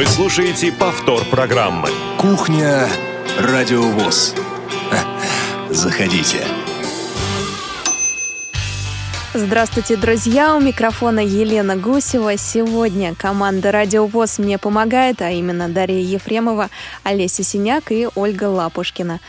Вы слушаете повтор программы. Кухня Радиовоз. Заходите. Здравствуйте, друзья! У микрофона Елена Гусева. Сегодня команда «Радио ВОЗ» мне помогает, а именно Дарья Ефремова, Олеся Синяк и Ольга Лапушкина.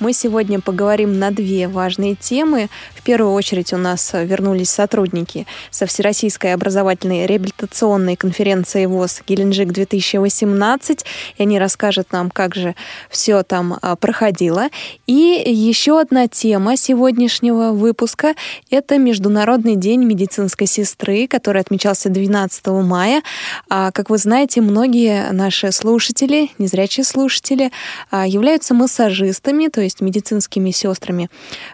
Мы сегодня поговорим на две важные темы. В первую очередь у нас вернулись сотрудники со Всероссийской образовательной реабилитационной конференции ВОЗ «Геленджик-2018», и они расскажут нам, как же все там а, проходило. И еще одна тема сегодняшнего выпуска — это Международный день медицинской сестры, который отмечался 12 мая. А, как вы знаете, многие наши слушатели, незрячие слушатели, а, являются массажистами, то есть медицинскими сестрами,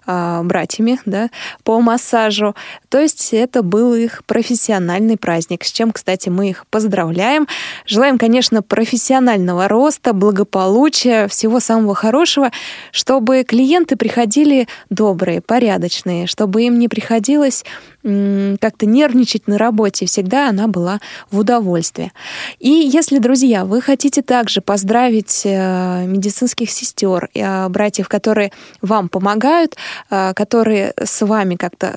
а, братьями, да, по массажу. То есть это был их профессиональный праздник, с чем, кстати, мы их поздравляем. Желаем, конечно, профессионального роста, благополучия, всего самого хорошего, чтобы клиенты приходили добрые, порядочные, чтобы им не приходилось как-то нервничать на работе, всегда она была в удовольствие. И если, друзья, вы хотите также поздравить э, медицинских сестер, э, братьев, которые вам помогают, э, которые с вами как-то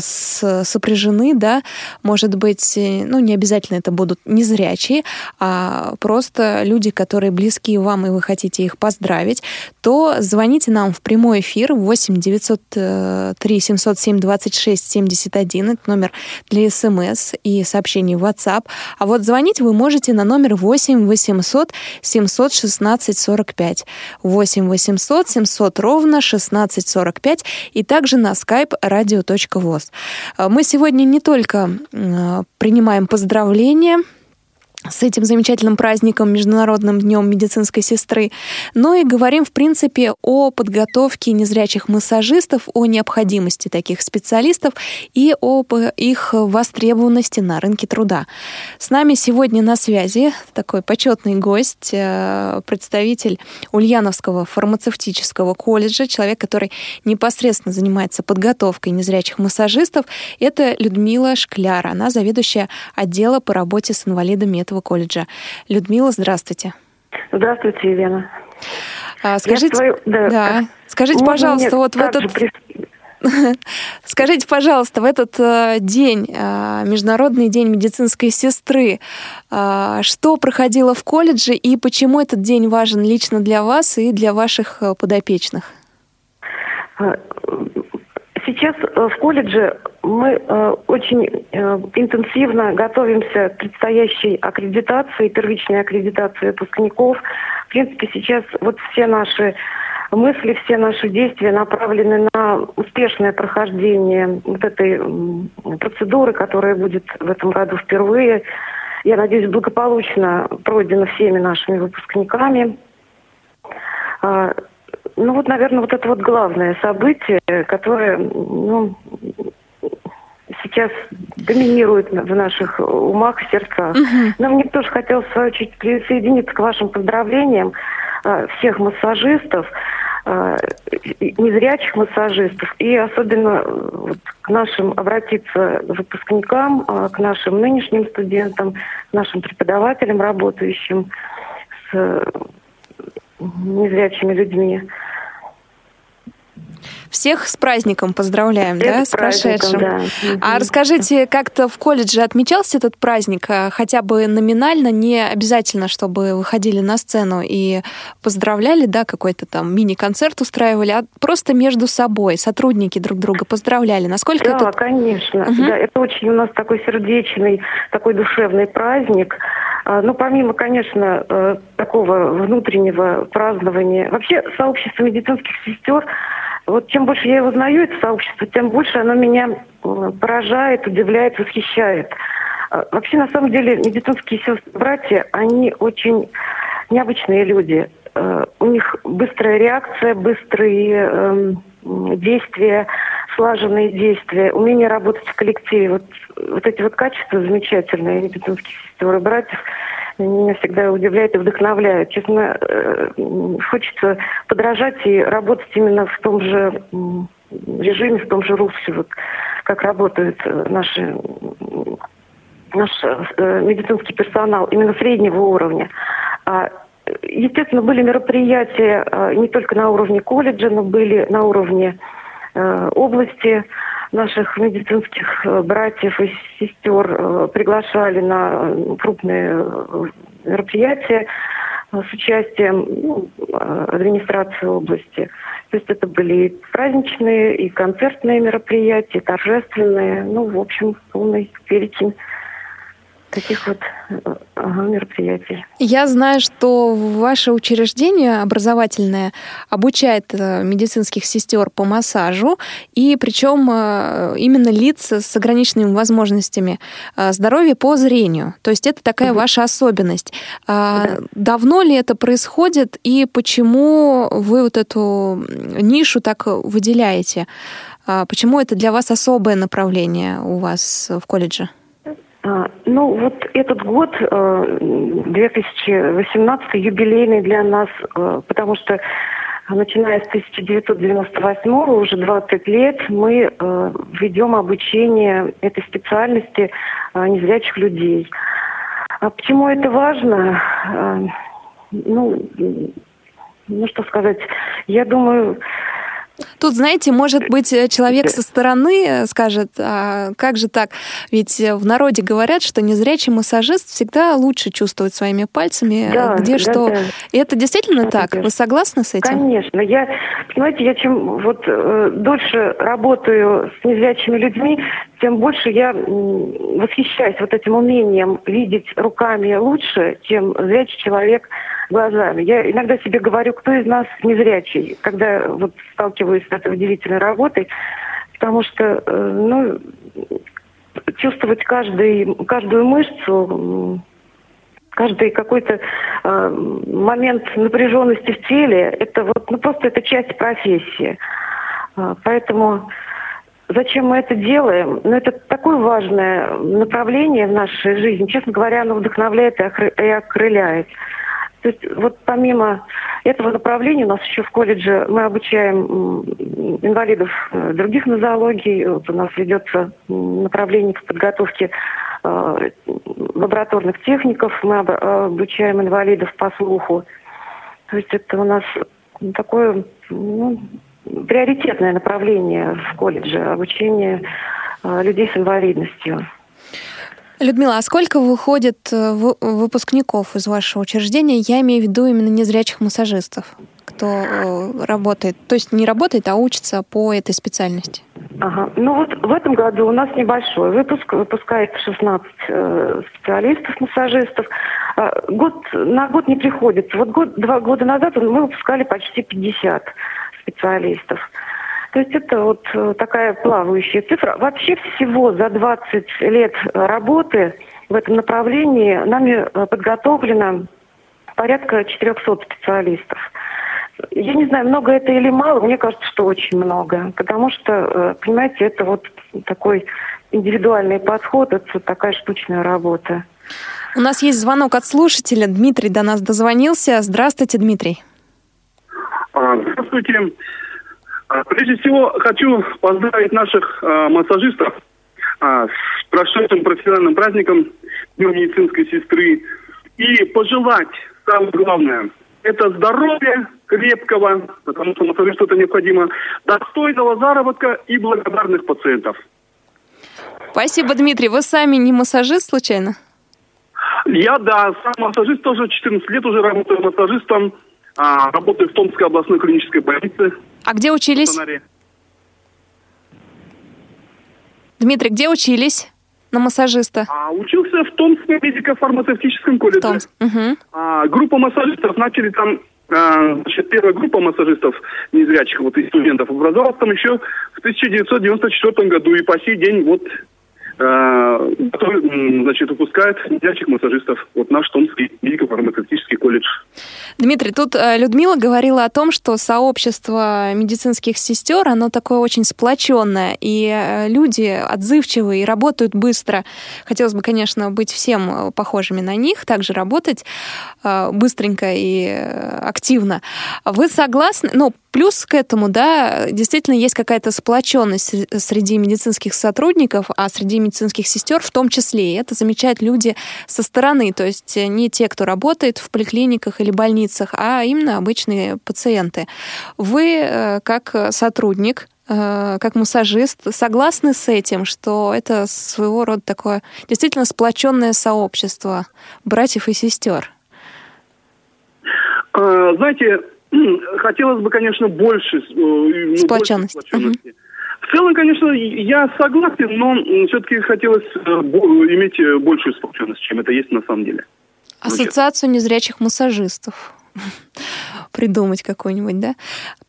сопряжены, да, может быть, ну, не обязательно это будут незрячие, а просто люди, которые близки вам, и вы хотите их поздравить, то звоните нам в прямой эфир 8 903 707 26 71 1, это номер для смс и сообщений в WhatsApp. А вот звонить вы можете на номер 8 800 716 45. 8 800 700 ровно 16 45 и также на skype radio.voz. Мы сегодня не только принимаем поздравления, с этим замечательным праздником, Международным днем медицинской сестры, но и говорим, в принципе, о подготовке незрячих массажистов, о необходимости таких специалистов и об их востребованности на рынке труда. С нами сегодня на связи такой почетный гость, э, представитель Ульяновского фармацевтического колледжа, человек, который непосредственно занимается подготовкой незрячих массажистов. Это Людмила Шкляра, она заведующая отдела по работе с инвалидами этого колледжа. Людмила, здравствуйте. Здравствуйте, Елена. А, скажите, свою, да, да, скажите, Можно пожалуйста, вот в этот... При... Скажите, пожалуйста, в этот э, день, э, Международный день медицинской сестры, э, что проходило в колледже и почему этот день важен лично для вас и для ваших подопечных? Сейчас в колледже мы э, очень э, интенсивно готовимся к предстоящей аккредитации, первичной аккредитации выпускников. В принципе, сейчас вот все наши мысли, все наши действия направлены на успешное прохождение вот этой процедуры, которая будет в этом году впервые. Я надеюсь, благополучно пройдена всеми нашими выпускниками. А, ну вот, наверное, вот это вот главное событие, которое ну, сейчас доминирует в наших умах, сердцах. Угу. Но мне тоже хотелось, в свою очередь, присоединиться к вашим поздравлениям э, всех массажистов, э, незрячих массажистов, и особенно э, вот, к нашим обратиться выпускникам, к нашим нынешним студентам, к нашим преподавателям, работающим с незрячими людьми. Всех с праздником поздравляем, Всех да, с, с прошедшим. Да. А расскажите, как-то в колледже отмечался этот праздник, а, хотя бы номинально, не обязательно, чтобы выходили на сцену и поздравляли, да, какой-то там мини-концерт устраивали, а просто между собой сотрудники друг друга поздравляли. Насколько да, это... конечно. Угу. Да, это очень у нас такой сердечный, такой душевный праздник. А, ну, помимо, конечно, э, такого внутреннего празднования, вообще сообщество медицинских сестер вот чем больше я узнаю, это сообщество, тем больше оно меня поражает, удивляет, восхищает. А, вообще, на самом деле, медицинские сестры, братья, они очень необычные люди. Э, у них быстрая реакция, быстрые эм, действия, слаженные действия, умение работать в коллективе. Вот, вот эти вот качества замечательные медицинских сестер и братьев – меня всегда удивляет и вдохновляет. Честно, э, хочется подражать и работать именно в том же режиме, в том же русле, вот, как работают э, наши наш э, медицинский персонал именно среднего уровня. А, естественно, были мероприятия не только на уровне колледжа, но были на уровне области наших медицинских э, братьев и сестер э, приглашали на крупные мероприятия с участием ну, администрации области. То есть это были и праздничные, и концертные мероприятия, и торжественные, ну, в общем, полный перечень таких вот ага, мероприятий. Я знаю, что ваше учреждение образовательное обучает э, медицинских сестер по массажу, и причем э, именно лиц с ограниченными возможностями э, здоровья по зрению. То есть это такая угу. ваша особенность. А, да. Давно ли это происходит, и почему вы вот эту нишу так выделяете? А, почему это для вас особое направление у вас в колледже? А, ну, вот этот год, 2018, э, юбилейный для нас, э, потому что начиная с 1998 уже 20 лет мы э, ведем обучение этой специальности незрячих людей. А почему это важно? Ну, ну что сказать, я думаю, Тут, знаете, может быть, э, человек со стороны э, скажет, а как же так? Ведь э, в народе говорят, что незрячий массажист всегда лучше чувствует своими пальцами, да, где да, что. Да. И это действительно да, так? Вы согласны с этим? Конечно. Я, понимаете, я чем вот э, дольше работаю с незрячими людьми, тем больше я восхищаюсь вот этим умением видеть руками лучше, чем зрячий человек глазами. Я иногда себе говорю, кто из нас незрячий, когда вот сталкиваюсь с этой удивительной работой, потому что, э, ну, чувствовать каждый, каждую мышцу, каждый какой-то э, момент напряженности в теле, это вот, ну, просто это часть профессии. Э, поэтому Зачем мы это делаем? Ну, это такое важное направление в нашей жизни. Честно говоря, оно вдохновляет и окрыляет. То есть вот помимо этого направления у нас еще в колледже мы обучаем инвалидов э, других нозологий. Вот у нас ведется направление по подготовке э, лабораторных техников. Мы обучаем инвалидов по слуху. То есть это у нас такое ну, приоритетное направление в колледже обучение э, людей с инвалидностью. Людмила, а сколько выходит э, выпускников из вашего учреждения? Я имею в виду именно незрячих массажистов, кто э, работает, то есть не работает, а учится по этой специальности. Ага. Ну вот в этом году у нас небольшой выпуск, выпускает 16 э, специалистов-массажистов. Э, год на год не приходится. Вот год, два года назад мы выпускали почти 50 специалистов. То есть это вот э, такая плавающая цифра. Вообще всего за 20 лет работы в этом направлении нами э, подготовлено порядка 400 специалистов. Я не знаю, много это или мало, мне кажется, что очень много. Потому что, э, понимаете, это вот такой индивидуальный подход, это такая штучная работа. У нас есть звонок от слушателя. Дмитрий до нас дозвонился. Здравствуйте, Дмитрий. А, здравствуйте. А, прежде всего, хочу поздравить наших э, массажистов э, с прошедшим профессиональным праздником Днем медицинской сестры и пожелать, самое главное, это здоровья крепкого, потому что массажисту это необходимо, достойного заработка и благодарных пациентов. Спасибо, Дмитрий. Вы сами не массажист случайно? Я, да, сам массажист, тоже 14 лет уже работаю массажистом. А, работаю в Томской областной клинической больнице. А где учились? Дмитрий, где учились? на массажиста? А, учился в Томском медико-фармацевтическом колледже. Томск. Угу. А, группа массажистов начали там а, Значит, первая группа массажистов незрячих вот, и студентов образовалась там еще в 1994 году. И по сей день вот который, значит, выпускает незрячих массажистов. Вот наш Томский медико-фармацевтический колледж. Дмитрий, тут э, Людмила говорила о том, что сообщество медицинских сестер, оно такое очень сплоченное, и э, люди отзывчивые и работают быстро. Хотелось бы, конечно, быть всем э, похожими на них, также работать быстренько и активно. Вы согласны? Ну, плюс к этому, да, действительно есть какая-то сплоченность среди медицинских сотрудников, а среди медицинских сестер в том числе. И это замечают люди со стороны, то есть не те, кто работает в поликлиниках или больницах, а именно обычные пациенты. Вы, э, как сотрудник, э, как массажист, согласны с этим, что это своего рода такое действительно сплоченное сообщество братьев и сестер? Э, знаете, хотелось бы, конечно, больше ну, сплоченности. Больше сплоченности. Угу. В целом, конечно, я согласен, но все-таки хотелось иметь большую сплоченность, чем это есть на самом деле. Ассоциацию незрячих массажистов придумать какой-нибудь, да?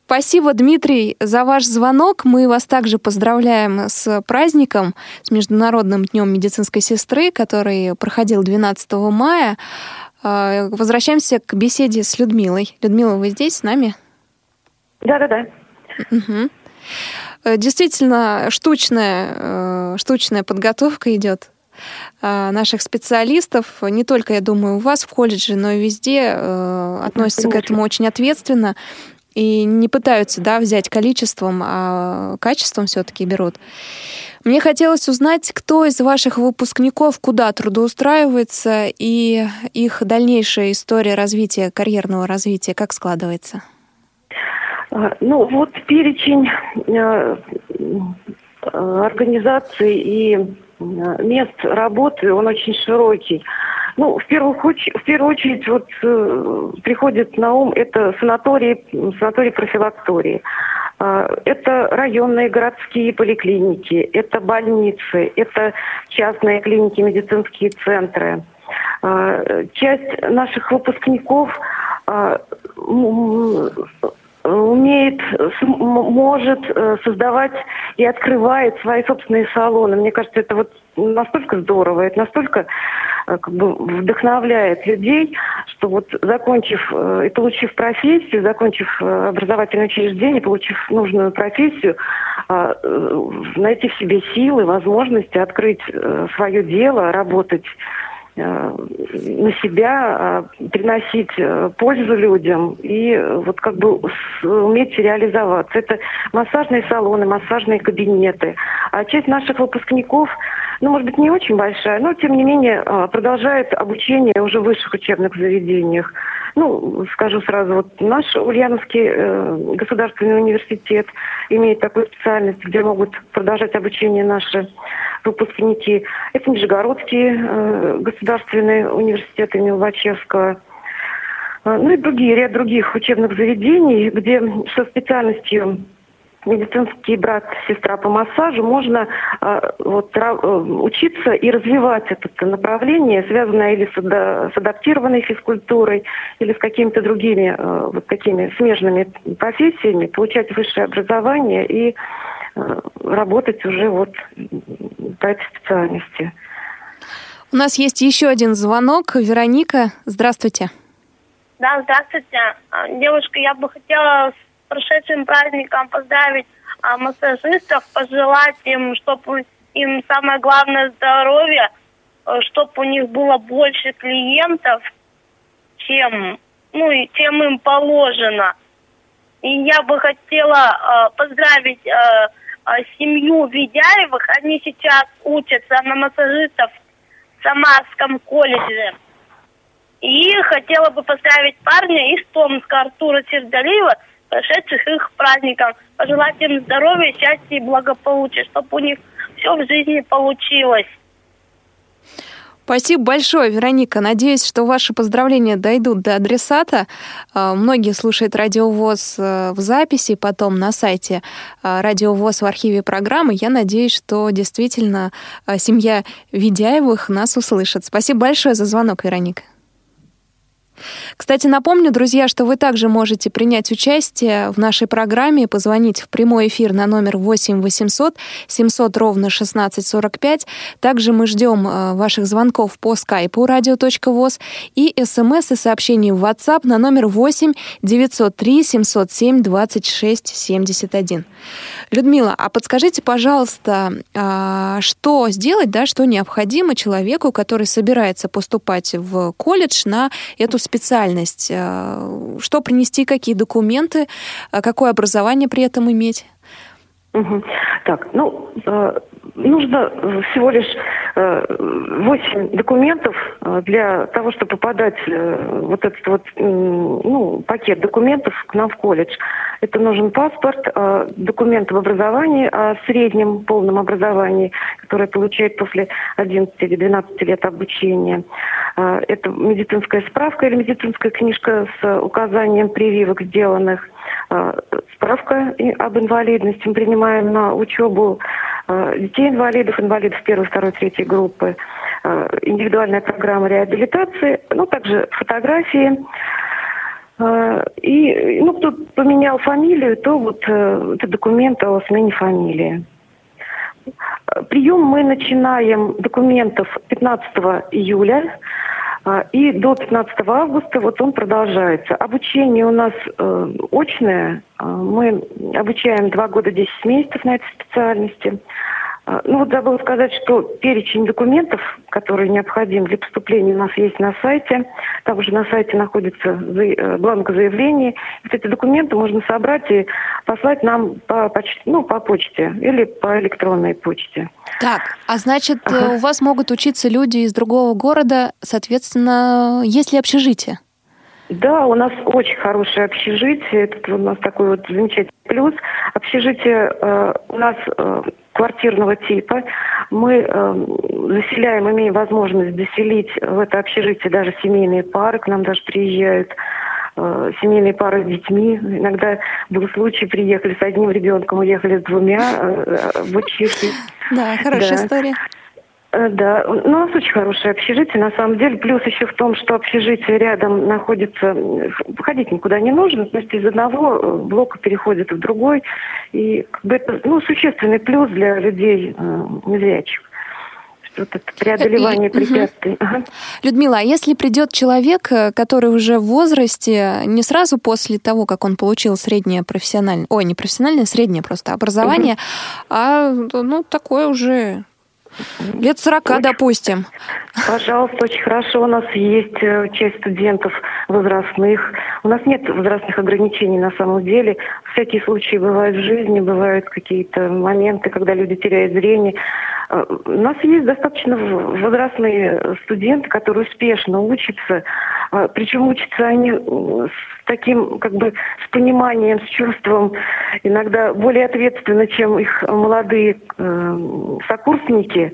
Спасибо, Дмитрий, за ваш звонок. Мы вас также поздравляем с праздником, с Международным днем медицинской сестры, который проходил 12 мая. А, возвращаемся к беседе с Людмилой. Людмила, вы здесь с нами? Да-да-да. Угу. Действительно, штучная, э, штучная подготовка идет а, наших специалистов, не только, я думаю, у вас в колледже, но и везде э, относятся к этому очень ответственно и не пытаются да, взять количеством, а качеством все-таки берут. Мне хотелось узнать, кто из ваших выпускников куда трудоустраивается и их дальнейшая история развития, карьерного развития, как складывается? А, ну, вот перечень э, организаций и мест работы, он очень широкий. Ну, в первую, в первую очередь вот э, приходит на ум это санатории, санатории профилактории. Э, это районные городские поликлиники, это больницы, это частные клиники, медицинские центры. Э, часть наших выпускников э, умеет, может создавать и открывает свои собственные салоны. Мне кажется, это вот настолько здорово, это настолько э, как бы вдохновляет людей, что вот закончив э, и получив профессию, закончив образовательное учреждение, получив нужную профессию, найти в себе силы, возможности открыть свое дело, работать Э, на себя, э, приносить э, пользу людям и вот как бы уметь реализоваться. Это массажные салоны, массажные кабинеты. А часть наших выпускников, ну, может быть, не очень большая, но, тем не менее, продолжает обучение уже в высших учебных заведениях. Ну, скажу сразу, вот наш Ульяновский э, государственный университет имеет такую специальность, где могут продолжать обучение наши выпускники. Это Нижегородский э, государственный университет имени Лобачевского. Э, ну и другие, ряд других учебных заведений, где со специальностью медицинский брат, сестра по массажу, можно э, вот, учиться и развивать это направление, связанное или с, да, с адаптированной физкультурой, или с какими-то другими э, вот такими смежными профессиями, получать высшее образование и э, работать уже вот по этой специальности. У нас есть еще один звонок. Вероника, здравствуйте. Да, здравствуйте. А, девушка, я бы хотела прошедшим праздником поздравить а, массажистов, пожелать им, чтобы им самое главное здоровье, э, чтобы у них было больше клиентов, чем, ну, и чем им положено. И я бы хотела э, поздравить э, э, семью Ведяевых. Они сейчас учатся на массажистов в Самарском колледже. И хотела бы поздравить парня из Томска Артура Сердалиева прошедших их праздником, пожелать им здоровья, счастья и благополучия, чтобы у них все в жизни получилось. Спасибо большое, Вероника. Надеюсь, что ваши поздравления дойдут до адресата. А, многие слушают Радиовоз э, в записи, потом на сайте а, Радиовоз в архиве программы. Я надеюсь, что действительно а, семья Ведяевых нас услышит. Спасибо большое за звонок, Вероника. Кстати, напомню, друзья, что вы также можете принять участие в нашей программе, позвонить в прямой эфир на номер 8 800 700 ровно 1645. Также мы ждем э, ваших звонков по скайпу radio.voz и смс и сообщений в WhatsApp на номер 8 903 707 26 71. Людмила, а подскажите, пожалуйста, а, что сделать, да, что необходимо человеку, который собирается поступать в колледж на эту специальность? А, что принести, какие документы, а какое образование при этом иметь? Так, ну, э, нужно всего лишь э, 8 документов э, для того, чтобы попадать э, вот этот вот, ну, пакет документов к нам в колледж. Это нужен паспорт, документ об образовании, о среднем полном образовании, которое получает после 11 или 12 лет обучения. Это медицинская справка или медицинская книжка с указанием прививок, сделанных справка об инвалидности. Мы принимаем на учебу э, детей инвалидов, инвалидов первой, второй, третьей группы, э, индивидуальная программа реабилитации, ну, также фотографии. И, ну, кто поменял фамилию, то вот это документ о смене фамилии. Прием мы начинаем документов 15 июля. А, и до 15 августа вот он продолжается. Обучение у нас э, очное. А, мы обучаем два года 10 месяцев на этой специальности. А, ну вот забыла сказать, что перечень документов, которые необходимы для поступления, у нас есть на сайте. Также на сайте находится э, бланк заявлений. Вот эти документы можно собрать и послать нам по, почте, ну, по почте или по электронной почте. Так, а значит, э, ага. у вас могут учиться люди из другого города, соответственно, есть ли общежитие? Да, у нас очень хорошее общежитие. Это у нас такой вот замечательный плюс. Общежитие э, у нас э, квартирного типа. Мы э, заселяем, имеем возможность заселить в это общежитие даже семейные пары. К нам даже приезжают э, семейные пары с детьми. Иногда был случай, приехали с одним ребенком, уехали с двумя э, в училище. Да, хорошая история. Э, да, ну, у нас очень хорошее общежитие, на самом деле. Плюс еще в том, что общежитие рядом находится, ходить никуда не нужно, то есть из одного э, блока переходит в другой. И как бы это ну, существенный плюс для людей э, незрячих вот это преодолевание препятствий. Ага. Людмила, а если придет человек, который уже в возрасте, не сразу после того, как он получил среднее профессиональное, ой, не профессиональное, среднее просто образование, угу. а ну такое уже Лет 40, очень, допустим. Пожалуйста, очень хорошо. У нас есть э, часть студентов возрастных. У нас нет возрастных ограничений на самом деле. Всякие случаи бывают в жизни, бывают какие-то моменты, когда люди теряют зрение. Э, у нас есть достаточно возрастные студенты, которые успешно учатся. Э, Причем учатся они с таким, как бы, с пониманием, с чувством, иногда более ответственно, чем их молодые э, сокурсники.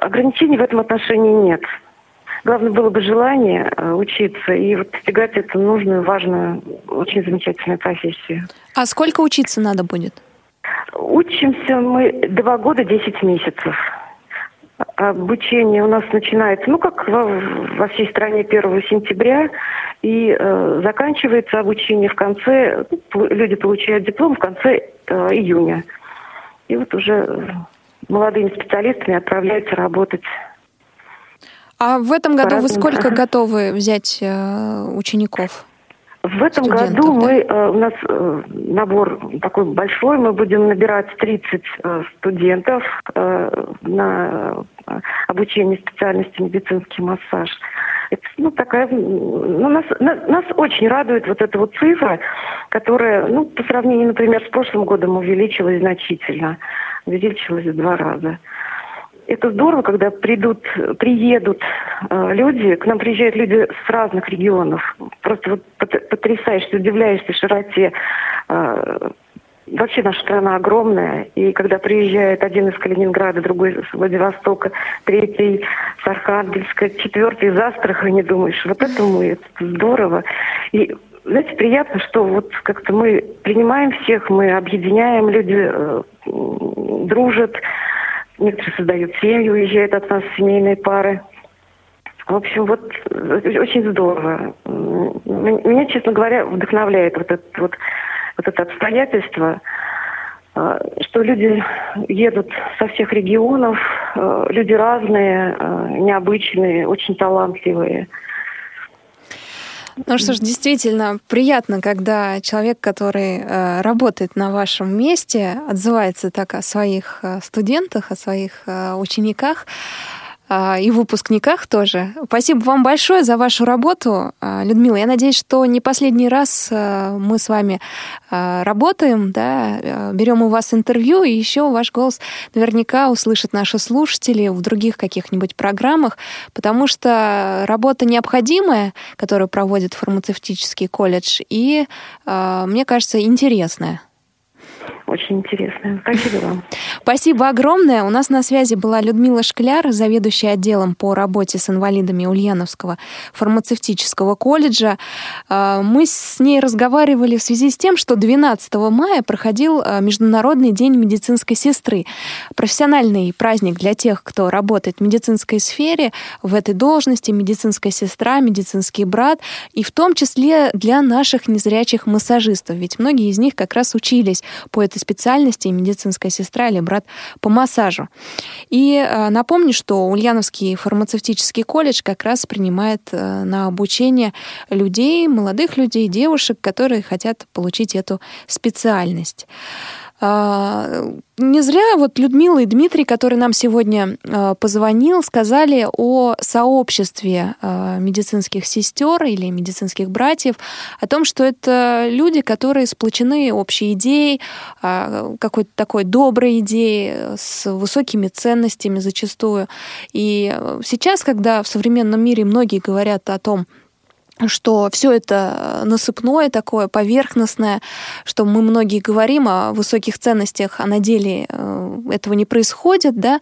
Ограничений в этом отношении нет. Главное было бы желание э, учиться и вот достигать эту нужную, важную, очень замечательную профессию. А сколько учиться надо будет? Учимся мы два года десять месяцев. Обучение у нас начинается, ну, как во, во всей стране 1 сентября, и э, заканчивается обучение в конце, люди получают диплом в конце э, июня. И вот уже молодыми специалистами отправляются работать. А в этом году вы сколько готовы взять э, учеников? В этом году да? мы, э, у нас э, набор такой большой, мы будем набирать 30 э, студентов на обучение специальности медицинский массаж. Это, ну, такая, ну, нас, нас очень радует вот эта вот цифра, которая, ну, по сравнению, например, с прошлым годом увеличилась значительно, увеличилась в два раза это здорово, когда придут, приедут э, люди, к нам приезжают люди с разных регионов. Просто вот потрясаешься, удивляешься широте. Э, вообще наша страна огромная, и когда приезжает один из Калининграда, другой из Владивостока, третий с Архангельска, четвертый из Астрахани, думаешь, вот это мы, это здорово. И знаете, приятно, что вот как-то мы принимаем всех, мы объединяем, люди э, дружат, Некоторые создают семьи, уезжают от нас семейные пары. В общем, вот очень здорово. Меня, честно говоря, вдохновляет вот это, вот, вот это обстоятельство, э, что люди едут со всех регионов, э, люди разные, э, необычные, очень талантливые. Ну что ж, действительно приятно, когда человек, который э, работает на вашем месте, отзывается так о своих э, студентах, о своих э, учениках. А, и выпускниках тоже. Спасибо вам большое за вашу работу, а, Людмила. Я надеюсь, что не последний раз а, мы с вами работаем, да, берем у вас интервью, и еще ваш голос наверняка услышат наши слушатели в других каких-нибудь программах, потому что работа необходимая, которую проводит фармацевтический колледж, и, мне кажется, интересная очень интересная. Спасибо вам. Спасибо огромное. У нас на связи была Людмила Шкляр, заведующая отделом по работе с инвалидами Ульяновского фармацевтического колледжа. А, мы с ней разговаривали в связи с тем, что 12 мая проходил а, Международный день медицинской сестры. Профессиональный праздник для тех, кто работает в медицинской сфере, в этой должности, медицинская сестра, медицинский брат, и в том числе для наших незрячих массажистов. Ведь многие из них как раз учились по этой специальности медицинская сестра или брат по массажу. И э, напомню, что Ульяновский фармацевтический колледж как раз принимает э, на обучение людей, молодых людей, девушек, которые хотят получить эту специальность. А, не зря вот Людмила и Дмитрий, который нам сегодня а, позвонил, сказали о сообществе а, медицинских сестер или медицинских братьев, о том, что это люди, которые сплочены общей идеей, какой-то такой доброй идеей, с высокими ценностями зачастую. И сейчас, когда в современном мире многие говорят о том, что все это насыпное такое, поверхностное, что мы многие говорим о высоких ценностях, а на деле э, этого не происходит, да,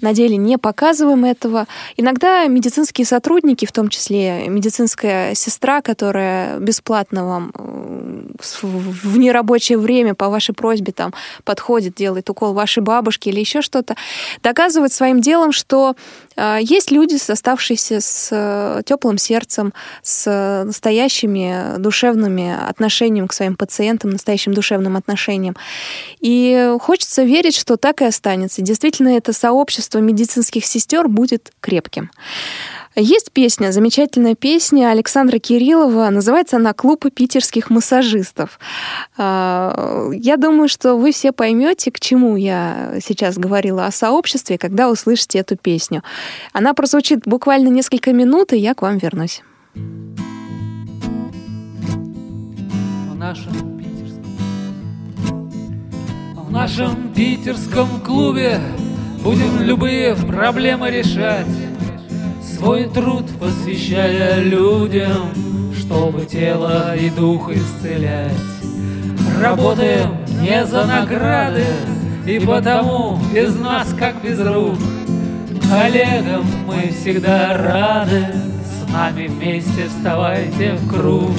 на деле не показываем этого. Иногда медицинские сотрудники, в том числе медицинская сестра, которая бесплатно вам э, в нерабочее время по вашей просьбе там подходит, делает укол вашей бабушки или еще что-то, доказывает своим делом, что э, есть люди, оставшиеся с теплым сердцем, с настоящими душевными отношениями к своим пациентам, настоящим душевным отношением. И хочется верить, что так и останется. Действительно, это сообщество медицинских сестер будет крепким. Есть песня, замечательная песня Александра Кириллова, называется она «Клуб питерских массажистов». А, я думаю, что вы все поймете, к чему я сейчас говорила о сообществе, когда услышите эту песню. Она прозвучит буквально несколько минут, и я к вам вернусь нашем питерском В нашем питерском клубе Будем любые проблемы решать Свой труд посвящая людям Чтобы тело и дух исцелять. Работаем не за награды И потому без нас как без рук. Коллегам мы всегда рады С нами вместе вставайте в круг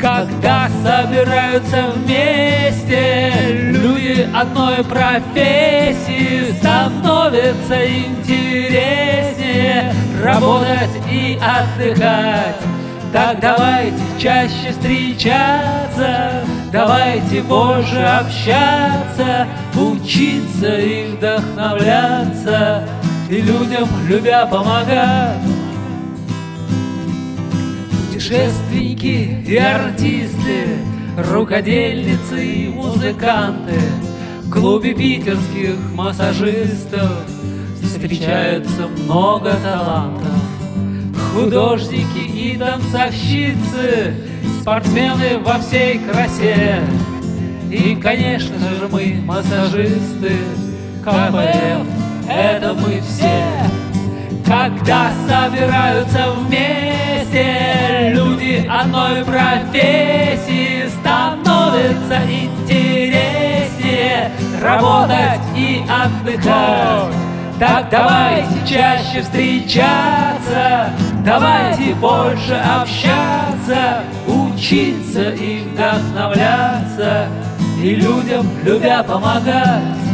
когда собираются вместе люди одной профессии, становится интереснее работать и отдыхать. Так давайте чаще встречаться, давайте больше общаться, учиться и вдохновляться, и людям любя помогать путешественники и артисты, рукодельницы и музыканты, в клубе питерских массажистов встречаются много талантов. Художники и танцовщицы, спортсмены во всей красе. И, конечно же, мы массажисты, КПМ, это мы все. Когда собираются вместе люди одной профессии, становится интереснее работать и отдыхать. Так давайте чаще встречаться, давайте больше общаться, учиться и вдохновляться, и людям любя помогать.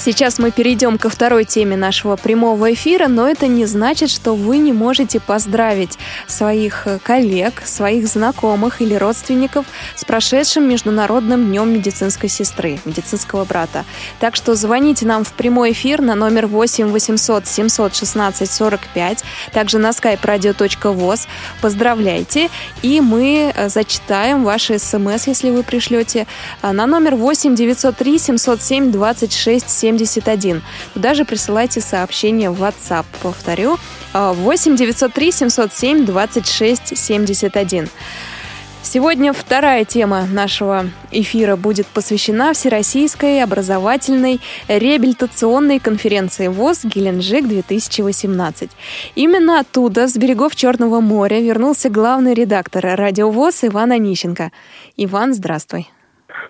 Сейчас мы перейдем ко второй теме нашего прямого эфира, но это не значит, что вы не можете поздравить своих э, коллег, своих знакомых или родственников с прошедшим Международным днем медицинской сестры, медицинского брата. Так что звоните нам в прямой эфир на номер 8 800 716 45, также на skype radio.voz. Поздравляйте, и мы э, зачитаем ваши смс, если вы пришлете, э, на номер 8 903 707 26 70 71. Туда же присылайте сообщение в WhatsApp. Повторю, 8 903 707 26 71. Сегодня вторая тема нашего эфира будет посвящена Всероссийской образовательной реабилитационной конференции ВОЗ «Геленджик-2018». Именно оттуда, с берегов Черного моря, вернулся главный редактор радио ВОЗ Иван Онищенко. Иван, здравствуй.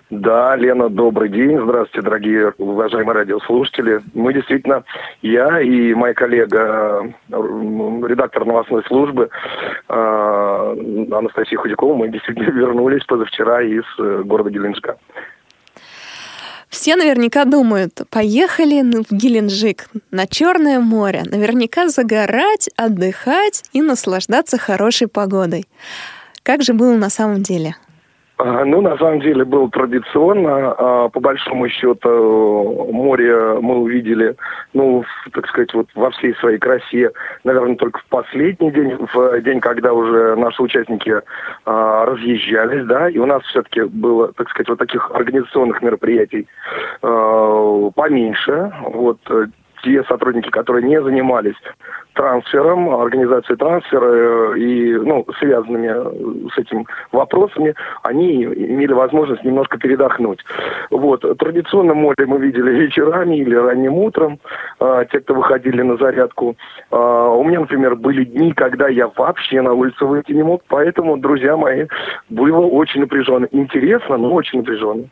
Да, Лена, добрый день. Здравствуйте, дорогие уважаемые радиослушатели. Мы действительно, я и моя коллега, редактор новостной службы э, Анастасия Худякова, мы действительно вернулись позавчера из э, города Геленджика. Все наверняка думают, поехали в Геленджик, на Черное море, наверняка загорать, отдыхать и наслаждаться хорошей погодой. Как же было на самом деле? А, ну, на самом деле, было традиционно. А, по большому счету, море мы увидели, ну, так сказать, вот во всей своей красе, наверное, только в последний день, в день, когда уже наши участники а, разъезжались, да, и у нас все-таки было, так сказать, вот таких организационных мероприятий поменьше. Вот те сотрудники, которые не занимались трансфером, организацией трансфера э, и ну, связанными с этим вопросами, они имели возможность немножко передохнуть. Вот. Традиционно море мы видели вечерами или ранним утром, э, те, кто выходили на зарядку. Э, у меня, например, были дни, когда я вообще на улицу выйти не мог, поэтому, друзья мои, было очень напряженно. Интересно, но очень напряженно.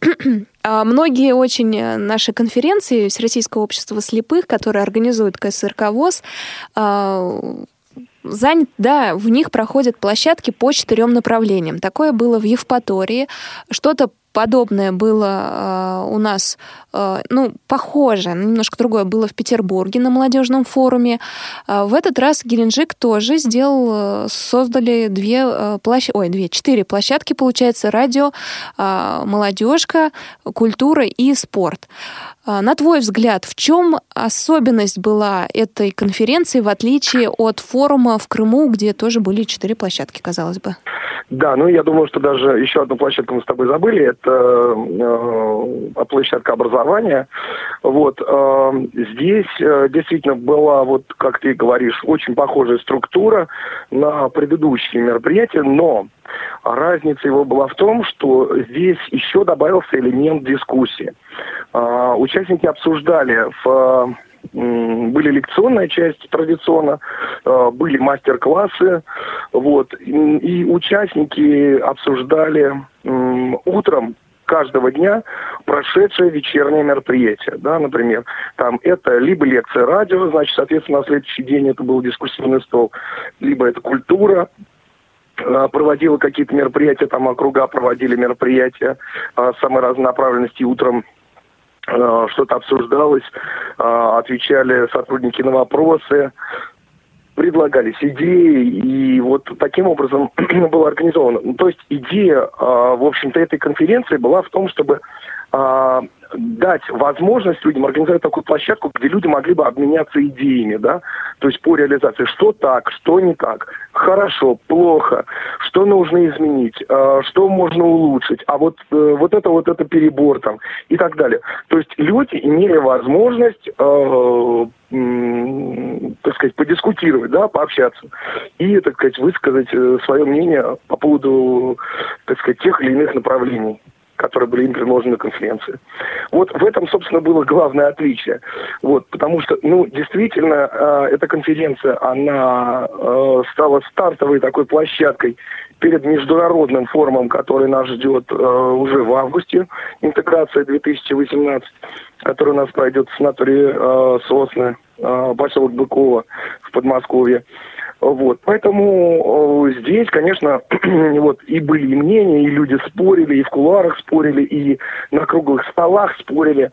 А многие очень э, наши конференции Всероссийского общества слепых, которые организует КСРК ВОЗ, а, занят, да, в них проходят площадки по четырем направлениям. Такое было в Евпатории, что-то подобное было э, у нас, ну, похоже, немножко другое было в Петербурге на молодежном форуме. Э, в этот раз Геленджик тоже сделал, э, создали две э, площадки, ой, две, четыре площадки, получается, радио, э, молодежка, культура и спорт. Э, на твой взгляд, в чем особенность была этой конференции, в отличие от форума в Крыму, где тоже были четыре площадки, казалось бы? Да, ну я думаю, что даже еще одну площадку мы с тобой забыли. Это э, площадка образования. Вот э, здесь э, действительно была, вот как ты говоришь, очень похожая структура на предыдущие мероприятия, но разница его была в том, что здесь еще добавился элемент дискуссии. Э, участники обсуждали в были лекционная часть традиционно, э, были мастер-классы, вот, и участники обсуждали утром каждого дня прошедшее вечернее мероприятие, да, например, там это либо лекция радио, значит, соответственно, на следующий день это был дискуссионный стол, либо это культура, э, проводила какие-то мероприятия, там округа проводили мероприятия э, самой разнонаправленности утром Э, что-то обсуждалось, отвечали сотрудники на вопросы, предлагались идеи, и вот таким образом было организовано. Ну, то есть идея, э, в общем-то, этой конференции была в том, чтобы дать возможность людям организовать такую площадку, где люди могли бы обменяться идеями, да, то есть по реализации, что так, что не так, хорошо, плохо, что нужно изменить, э, что можно улучшить, а вот, э, вот это вот это перебор там и так далее. То есть люди имели возможность э, так сказать, подискутировать, да, пообщаться и, так сказать, высказать э, свое мнение по поводу, так сказать, тех или иных направлений которые были им предложены на конференции. Вот в этом, собственно, было главное отличие. Вот, потому что, ну, действительно, э, эта конференция, она э, стала стартовой такой площадкой перед международным форумом, который нас ждет э, уже в августе, интеграция 2018, который у нас пройдет в санатории э, Сосны, э, поселок Быкова в Подмосковье. Вот, поэтому э, здесь, конечно, вот и были и мнения, и люди спорили, и в кулуарах спорили, и на круглых столах спорили.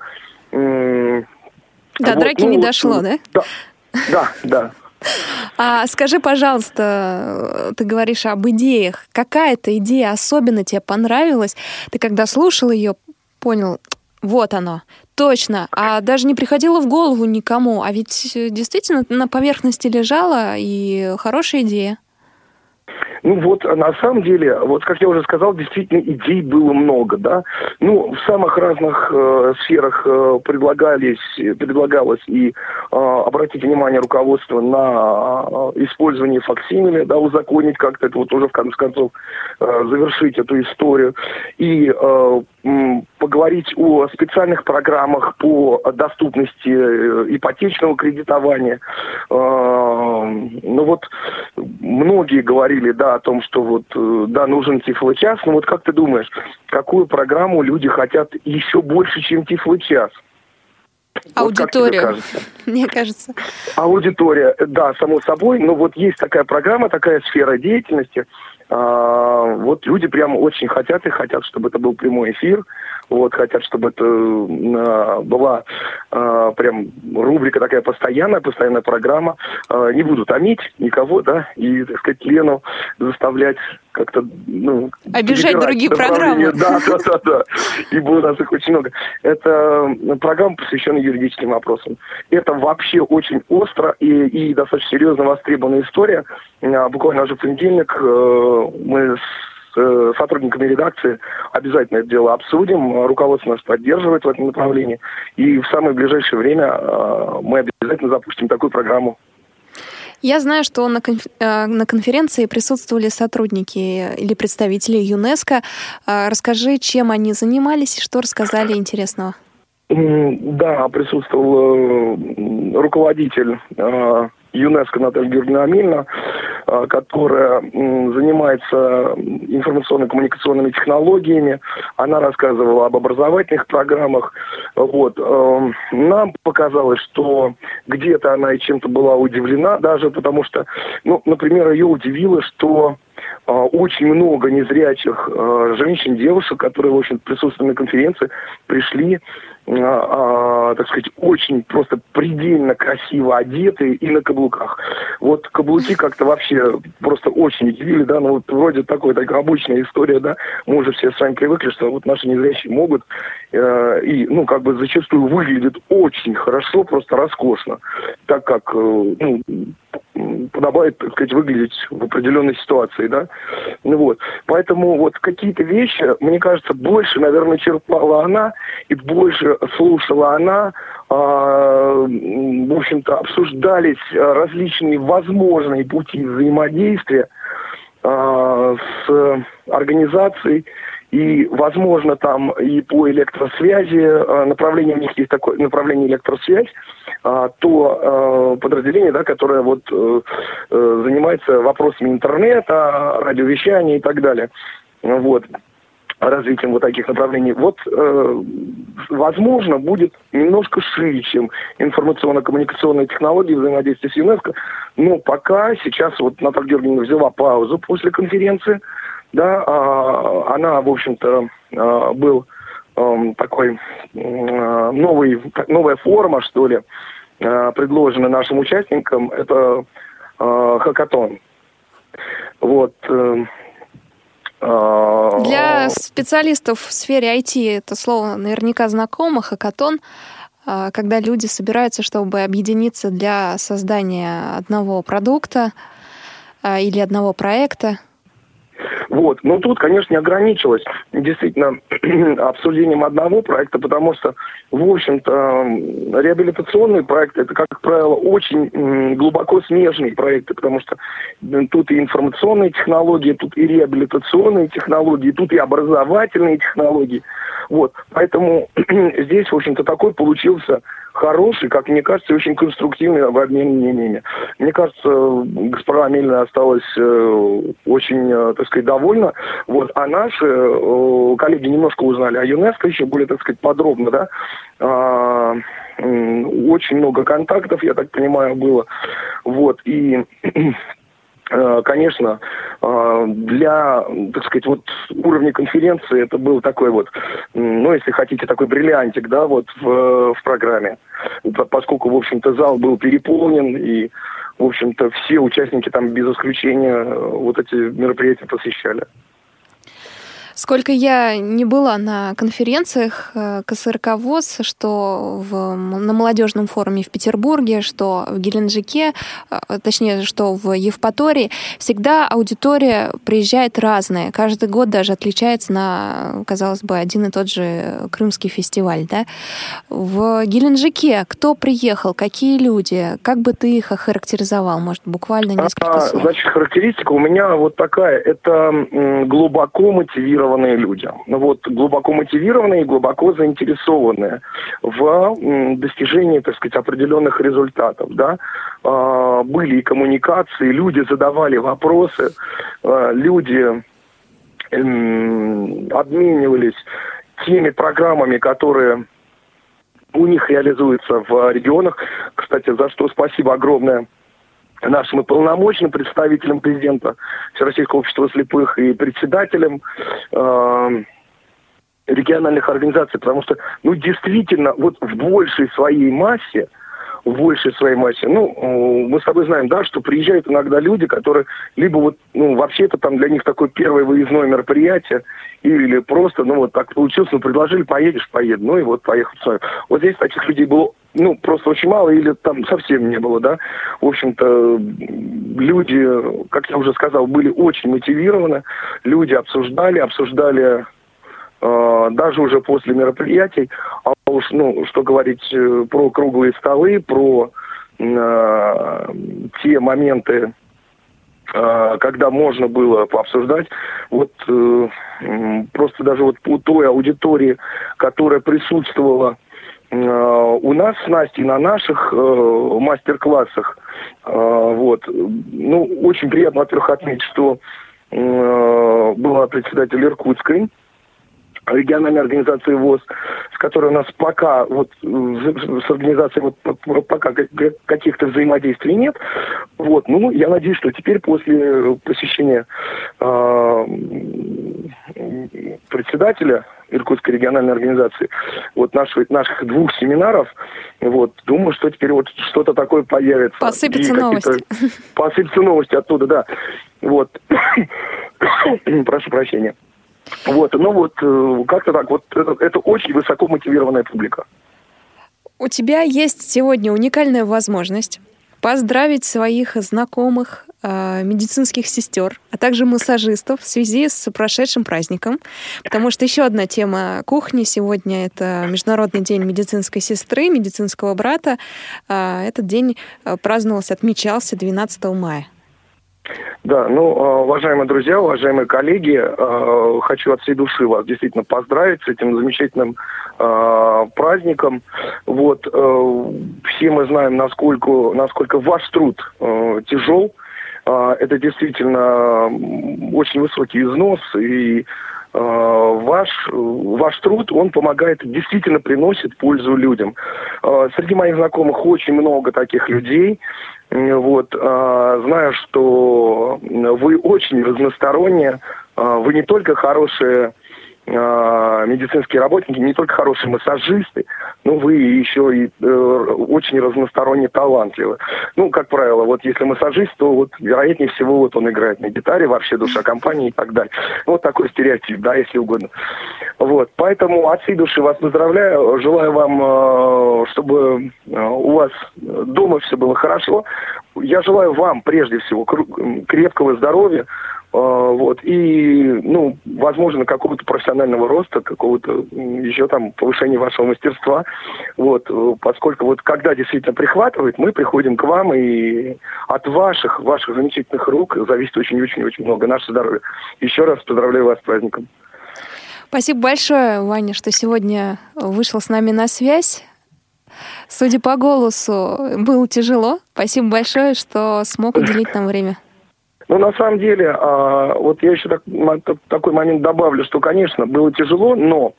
М- До вот, драки ну, не вот, дошло, да? Да, да, да. А скажи, пожалуйста, ты говоришь об идеях. Какая-то идея особенно тебе понравилась? Ты когда слушал ее, понял, вот оно, точно. А даже не приходило в голову никому. А ведь действительно на поверхности лежала и хорошая идея. Ну вот, на самом деле, вот как я уже сказал, действительно идей было много, да. Ну, в самых разных э, сферах э, предлагались, предлагалось и э, обратить внимание руководства на э, использование факсимили, да, узаконить как-то это вот уже в конце концов э, завершить эту историю. И э, поговорить о специальных программах по доступности э, ипотечного кредитования. Э, ну вот многие говорили, да, о том, что вот, э, да, нужен тифлочас. Но вот как ты думаешь, какую программу люди хотят еще больше, чем тифлочас? Аудитория, вот мне кажется. Аудитория, да, само собой. Но вот есть такая программа, такая сфера деятельности. А, вот люди прямо очень хотят и хотят, чтобы это был прямой эфир вот, хотят, чтобы это э, была э, прям рубрика такая постоянная, постоянная программа. Э, не буду томить никого, да, и, так сказать, Лену заставлять как-то, ну... Обижать другие программы. Да, да, да, да. Ибо у нас их очень много. Это программа, посвященная юридическим вопросам. Это вообще очень остро и, и достаточно серьезно востребованная история. Буквально уже в понедельник мы с сотрудниками редакции обязательно это дело обсудим. Руководство нас поддерживает в этом направлении. И в самое ближайшее время э, мы обязательно запустим такую программу. Я знаю, что на, конф... Э, на конференции присутствовали сотрудники или представители ЮНЕСКо. Расскажи, чем они занимались и что рассказали интересного. Да, присутствовал руководитель ЮНЕСКО Наталья Георгиевна Амельна, а, которая занимается информационно-коммуникационными технологиями. Она рассказывала об образовательных программах. Вот. Эм, нам показалось, что где-то она и чем-то была удивлена даже, потому что, ну, например, ее удивило, что а, очень много незрячих а, женщин, девушек, которые, в общем присутствовали на конференции, пришли а, а, так сказать, очень просто предельно красиво одетые и на каблуках. Вот каблуки как-то вообще просто очень удивили, да, ну вот вроде такой, такая обычная история, да, мы уже все с вами привыкли, что вот наши незрячие могут, э, и, ну, как бы зачастую выглядят очень хорошо, просто роскошно, так как, э, ну, подобает, так сказать, выглядеть в определенной ситуации, да. Ну вот. Поэтому вот какие-то вещи, мне кажется, больше, наверное, черпала она и больше слушала она. А, в общем-то, обсуждались различные возможные пути взаимодействия а, с организацией и, возможно, там и по электросвязи, а, направление у них есть такое направление электросвязь, то подразделение, да, которое вот э, э, занимается вопросами интернета, радиовещания и так далее. Вот развитием вот таких направлений. Вот, э, возможно, будет немножко шире, чем информационно-коммуникационные технологии взаимодействия с ЮНЕСКО. Но пока сейчас вот Наталья Георгиевна взяла паузу после конференции. Да, э, она, в общем-то, э, был э, такой э, новый, новая форма, что ли, Э, предложены нашим участникам, это э, хакатон. Вот. Э Для специалистов в сфере IT это слово наверняка знакомо, хакатон, э, когда люди собираются, чтобы объединиться для создания одного продукта или одного проекта. Вот. Но тут, конечно, не ограничилось действительно обсуждением одного проекта, потому что, в общем-то, реабилитационные проекты, это, как правило, очень глубоко смежные проекты, потому что тут и информационные технологии, тут и реабилитационные технологии, тут и образовательные технологии. Вот. Поэтому здесь, в общем-то, такой получился хороший, как мне кажется, очень конструктивный в обмене мнениями. Мне кажется, госпожа Амельна осталась э, очень, э, так сказать, довольна. Вот, а наши э, коллеги немножко узнали о ЮНЕСКО еще более, так сказать, подробно, да. А, очень много контактов, я так понимаю, было. Вот, и конечно, э, для, так сказать, вот уровня конференции это был такой вот, ну, если хотите, такой бриллиантик, да, вот в, в программе. Поскольку, в общем-то, зал был переполнен, и, в общем-то, все участники там без исключения вот эти мероприятия посещали. Сколько я не была на конференциях э, КСРК ВОЗ, что в, на молодежном форуме в Петербурге, что в Геленджике, э, точнее, что в Евпатории, всегда аудитория приезжает разная. Каждый год даже отличается на, казалось бы, один и тот же Крымский фестиваль. Да? В Геленджике кто приехал, какие люди, как бы ты их охарактеризовал? Может, буквально несколько слов? Значит, характеристика у меня вот такая. Это глубоко мотивированный мотивированные люди. Ну вот, глубоко мотивированные глубоко заинтересованные в достижении, так сказать, определенных результатов. Да? А, были и коммуникации, люди задавали вопросы, а, люди обменивались теми программами, которые у них реализуются в регионах. Кстати, за что спасибо огромное нашим и полномочным представителем президента Всероссийского общества слепых и председателем э, региональных организаций, потому что, ну, действительно, вот в большей своей массе в большей своей массе. Ну, э, мы с тобой знаем, да, что приезжают иногда люди, которые либо вот, ну, вообще это там для них такое первое выездное мероприятие, или просто, ну, вот так получилось, ну, предложили, поедешь, поеду, ну, и вот поехал. Вот здесь таких людей было, ну, просто очень мало, или там совсем не было, да. В общем-то, люди, как я уже сказал, были очень мотивированы, люди обсуждали, обсуждали э, даже уже после мероприятий, а уж, ну, что говорить э, про круглые столы, про э, те моменты, э, когда можно было пообсуждать, вот э, просто даже вот по той аудитории, которая присутствовала у нас с Настей на наших э, мастер-классах, э, вот, ну, очень приятно, во-первых, отметить, что э, была председатель Иркутской, региональной организации ВОЗ, с которой у нас пока вот с организацией вот пока каких-то взаимодействий нет. Вот, ну, я надеюсь, что теперь после посещения э, председателя Иркутской региональной организации, вот наших, наших двух семинаров, вот, думаю, что теперь вот что-то такое появится. Посыпятся новости. Посыпятся новости оттуда, да. Вот. Прошу прощения. Вот, ну вот, э, как-то так, вот это, это очень высоко мотивированная публика. У тебя есть сегодня уникальная возможность поздравить своих знакомых э, медицинских сестер, а также массажистов в связи с прошедшим праздником. Потому что еще одна тема кухни сегодня — это Международный день медицинской сестры, медицинского брата. Э, этот день праздновался, отмечался 12 мая. Да, ну, а, уважаемые друзья, уважаемые коллеги, а, хочу от всей души вас действительно поздравить с этим замечательным а, праздником. Вот, все мы знаем, насколько, насколько ваш труд тяжел. Это действительно очень высокий износ, и ваш, ваш труд, он помогает, действительно приносит пользу людям. Среди моих знакомых очень много таких людей, вот, а, знаю, что вы очень разносторонние, вы не только хорошие медицинские работники, не только хорошие массажисты, но вы еще и э, очень разносторонне талантливы. Ну, как правило, вот если массажист, то вот вероятнее всего вот он играет на гитаре, вообще душа компании и так далее. Ну, вот такой стереотип, да, если угодно. Вот, поэтому от всей души вас поздравляю, желаю вам, э, чтобы э, у вас дома все было хорошо. Я желаю вам прежде всего крепкого здоровья, вот, и, ну, возможно, какого-то профессионального роста, какого-то еще там повышения вашего мастерства, вот, поскольку вот когда действительно прихватывает, мы приходим к вам, и от ваших, ваших замечательных рук зависит очень-очень-очень много наше здоровье. Еще раз поздравляю вас с праздником. Спасибо большое, Ваня, что сегодня вышел с нами на связь. Судя по голосу, было тяжело. Спасибо большое, что смог уделить нам время. Ну, на самом деле, а, вот я еще так, такой момент добавлю, что, конечно, было тяжело, но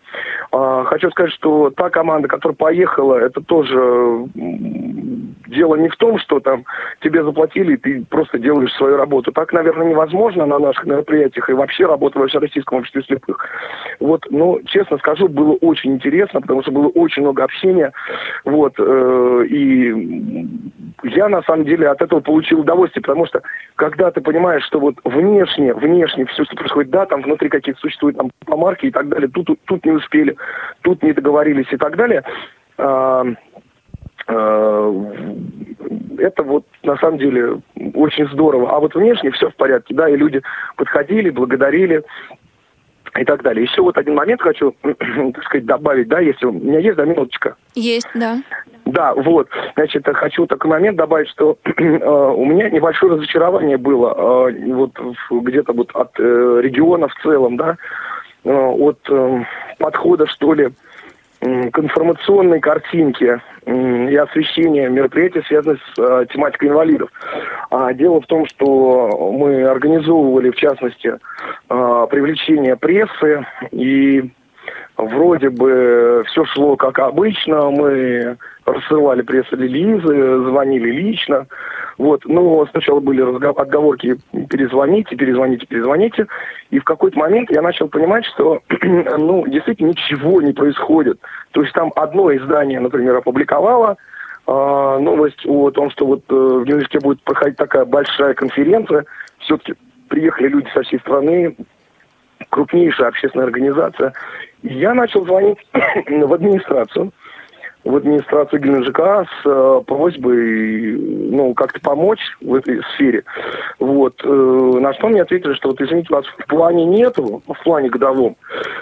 а, хочу сказать, что та команда, которая поехала, это тоже дело не в том, что там тебе заплатили, и ты просто делаешь свою работу. Так, наверное, невозможно на наших мероприятиях и вообще работа во Всероссийском обществе слепых. Вот, но, честно скажу, было очень интересно, потому что было очень много общения. Вот, э, и я, на самом деле, от этого получил удовольствие, потому что, когда ты понимаешь, что вот внешне, внешне все, что происходит, да, там внутри какие-то существуют там помарки и так далее, тут, тут, не успели, тут не договорились и так далее, а, это вот на самом деле очень здорово. А вот внешне все в порядке, да, и люди подходили, благодарили и так далее. Еще вот один момент хочу, так сказать, добавить, да, если у меня есть, да, минуточка. Есть, да. Да, вот. Значит, хочу такой момент добавить, что э, у меня небольшое разочарование было э, вот где-то вот от э, региона в целом, да, э, от э, подхода, что ли, к информационной картинке и освещения мероприятий, связанных с э, тематикой инвалидов. А дело в том, что мы организовывали, в частности, э, привлечение прессы, и вроде бы все шло как обычно, мы рассылали пресс-релизы, звонили лично, вот, но сначала были отговорки перезвоните, перезвоните, перезвоните. И в какой-то момент я начал понимать, что ну, действительно ничего не происходит. То есть там одно издание, например, опубликовало э, новость о том, что вот э, в университете будет проходить такая большая конференция. Все-таки приехали люди со всей страны, крупнейшая общественная организация. И я начал звонить в администрацию в администрацию Геленджика с э, просьбой ну, как-то помочь в этой сфере. Вот. Э, на что мне ответили, что вот, извините, вас в плане нету, в плане годовом,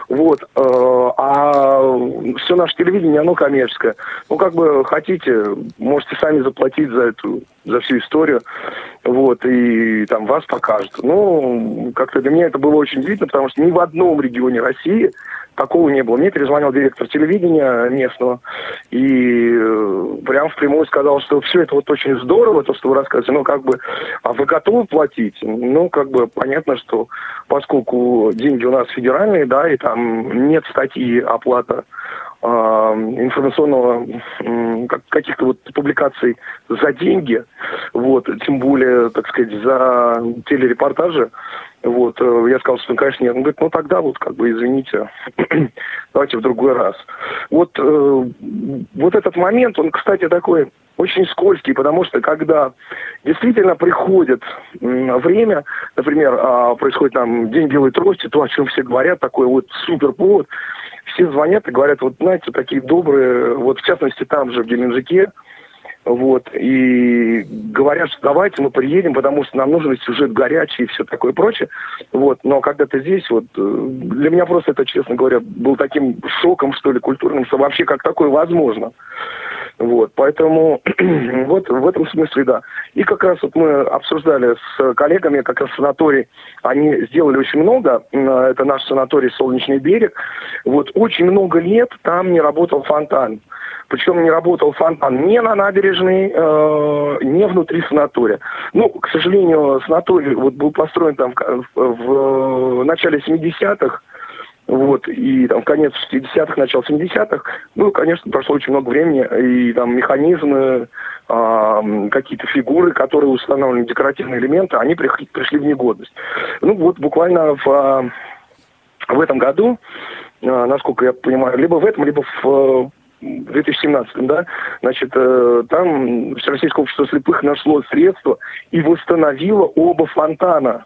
вот, э, а все наше телевидение, оно коммерческое. Ну, как бы хотите, можете сами заплатить за эту, за всю историю, вот, и там вас покажут. Ну, как-то для меня это было очень удивительно, потому что ни в одном регионе России Такого не было. Мне перезвонил директор телевидения местного и э, прям впрямую сказал, что все это вот очень здорово, то, что вы рассказываете, но как бы, а вы готовы платить? Ну, как бы понятно, что поскольку деньги у нас федеральные, да, и там нет статьи оплата э, информационного каких-то вот публикаций за деньги, вот, тем более, так сказать, за телерепортажи, вот, э, я сказал, что, ну, конечно, нет. Он говорит, ну, тогда вот, как бы, извините, давайте в другой раз. Вот, э, вот этот момент, он, кстати, такой очень скользкий, потому что когда действительно приходит время, например, а, происходит там День белой трости, то, о чем все говорят, такой вот супер повод, все звонят и говорят, вот, знаете, такие добрые, вот, в частности, там же, в Геленджике, вот, и говорят, что давайте мы приедем, потому что нам нужен сюжет горячий и все такое прочее. Вот, но когда ты здесь, вот, э, для меня просто это, честно говоря, был таким шоком, что ли, культурным, что вообще как такое возможно. Вот, поэтому вот в этом смысле, да. И как раз вот мы обсуждали с коллегами, как раз санаторий, они сделали очень много, это наш санаторий «Солнечный берег», вот очень много лет там не работал фонтан. Причем не работал фонтан ни на набережной, э, ни внутри санатория. Ну, к сожалению, санаторий вот был построен там в, в, в начале 70-х, вот, и там конец 60-х, начало 70-х, ну, конечно, прошло очень много времени, и там механизмы, э, какие-то фигуры, которые установлены, декоративные элементы, они пришли, пришли в негодность. Ну, вот буквально в, в этом году, э, насколько я понимаю, либо в этом, либо в в 2017, да, значит, э, там Всероссийское общество слепых нашло средства и восстановило оба фонтана.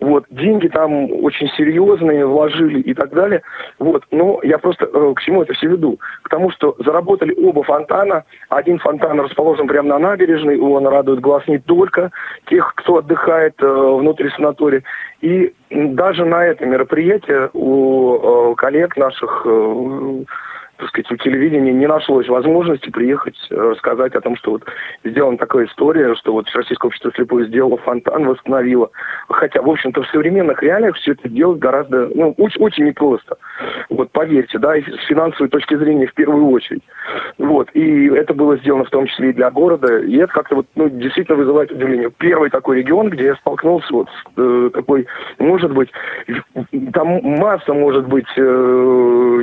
Вот, деньги там очень серьезные вложили и так далее. Вот, но я просто э, к чему это все веду? К тому, что заработали оба фонтана. Один фонтан расположен прямо на набережной, он радует глаз не только тех, кто отдыхает э, внутри санатория. И даже на это мероприятие у э, коллег наших э, так сказать, у телевидения не нашлось возможности приехать, э, рассказать о том, что вот сделана такая история, что вот Российское общество слепых сделало фонтан, восстановило. Хотя, в общем-то, в современных реалиях все это делать гораздо, ну, очень, очень непросто. Вот, поверьте, да, и с финансовой точки зрения в первую очередь. Вот, и это было сделано в том числе и для города, и это как-то вот, ну, действительно вызывает удивление. Первый такой регион, где я столкнулся вот с э, такой, может быть, там масса, может быть, э,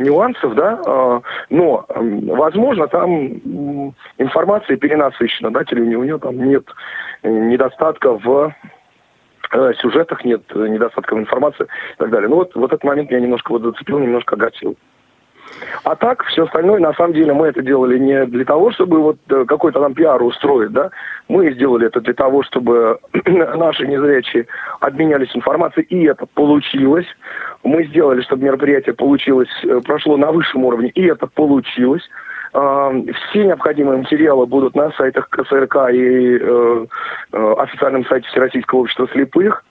нюансов, да, э, но, возможно, там информация перенасыщена, да, телевидение, у нее там нет недостатка в сюжетах, нет недостатка в информации и так далее. Ну вот, вот этот момент меня немножко вот зацепил, немножко огорчил. А так, все остальное, на самом деле, мы это делали не для того, чтобы вот э, какой-то нам пиар устроить, да. Мы сделали это для того, чтобы наши незрячие обменялись информацией, и это получилось. Мы сделали, чтобы мероприятие получилось, э, прошло на высшем уровне, и это получилось. А, все необходимые материалы будут на сайтах КСРК и э, официальном сайте Всероссийского общества слепых.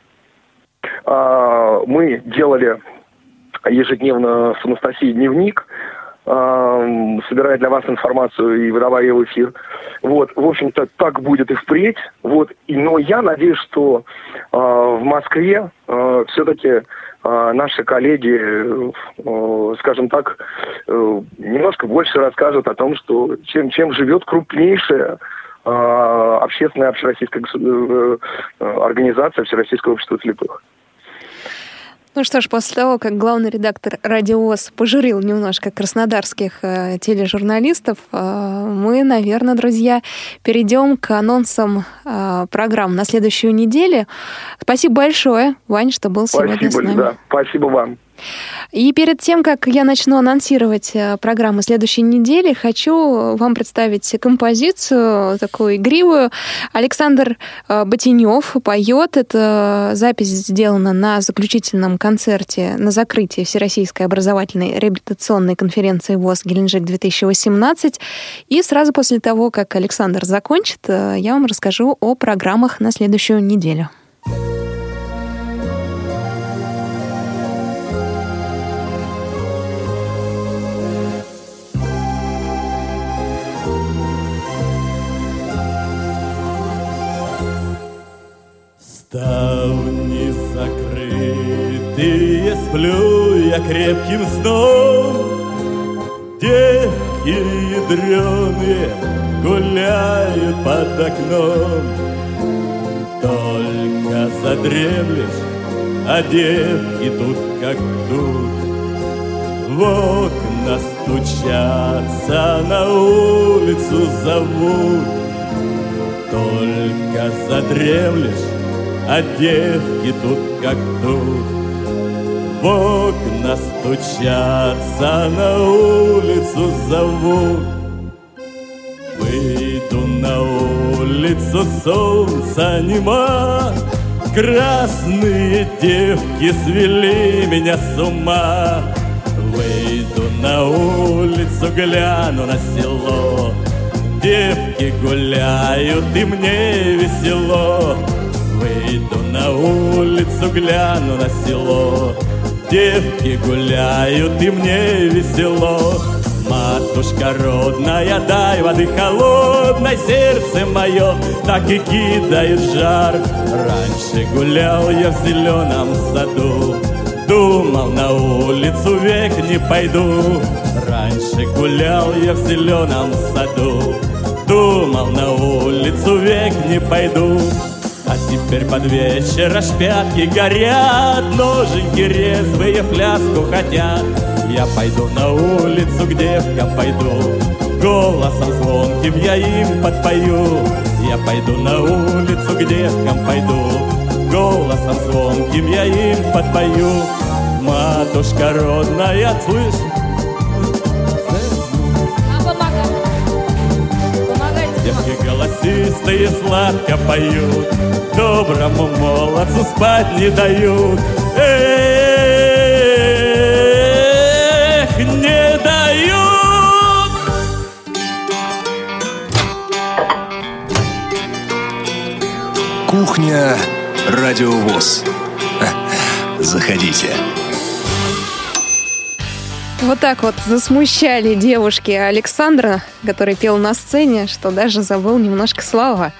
А, мы делали ежедневно с Анастасией дневник, собирая для вас информацию и выдавая ее в эфир. Вот, в общем-то, так будет и впредь. Вот, и, но я надеюсь, что э, в Москве э, все-таки э, наши коллеги, э, скажем так, э, немножко больше расскажут о том, что чем, чем живет крупнейшая э, общественная общероссийская э, организация Всероссийского общества слепых. Ну что ж, после того, как главный редактор «Радиоз» пожурил немножко краснодарских э, тележурналистов, э, мы, наверное, друзья, перейдем к анонсам э, программ на следующую неделю. Спасибо большое, Вань, что был Спасибо, сегодня с нами. Да, спасибо вам. И перед тем, как я начну анонсировать э, программу следующей недели, хочу вам представить композицию такую игривую. Александр э, Ботинев поет. Это запись сделана на заключительном концерте на закрытии Всероссийской образовательной реабилитационной конференции ВОЗ Геленджик-2018. И сразу после того, как Александр закончит, э, я вам расскажу о программах на следующую неделю. Ставни закрытые, сплю я крепким сном. Девки ядреные гуляют под окном. Только задремлешь, а девки тут как тут. В окна стучатся, на улицу зовут. Только задремлешь, а девки тут как тут. В окна стучатся, на улицу зовут. Выйду на улицу, солнца нема, Красные девки свели меня с ума. Выйду на улицу, гляну на село, Девки гуляют, и мне весело. Выйду на улицу, гляну на село. Девки гуляют, и мне весело. Матушка родная, дай воды холодной Сердце мое так и кидает жар. Раньше гулял я в зеленом саду Думал, на улицу век не пойду. Раньше гулял я в зеленом саду Думал, на улицу век не пойду теперь под вечер аж горят Ноженьки резвые пляску хотят. Я пойду на улицу к девкам пойду Голосом звонким я им подпою. Я пойду на улицу к девкам пойду Голосом звонким я им подпою. Матушка родная, слышь, голосистые сладко поют, Доброму молодцу спать не дают. Эх, не дают! Кухня Радиовоз. Заходите. Вот так вот засмущали девушки Александра, который пел на сцене, что даже забыл немножко слова.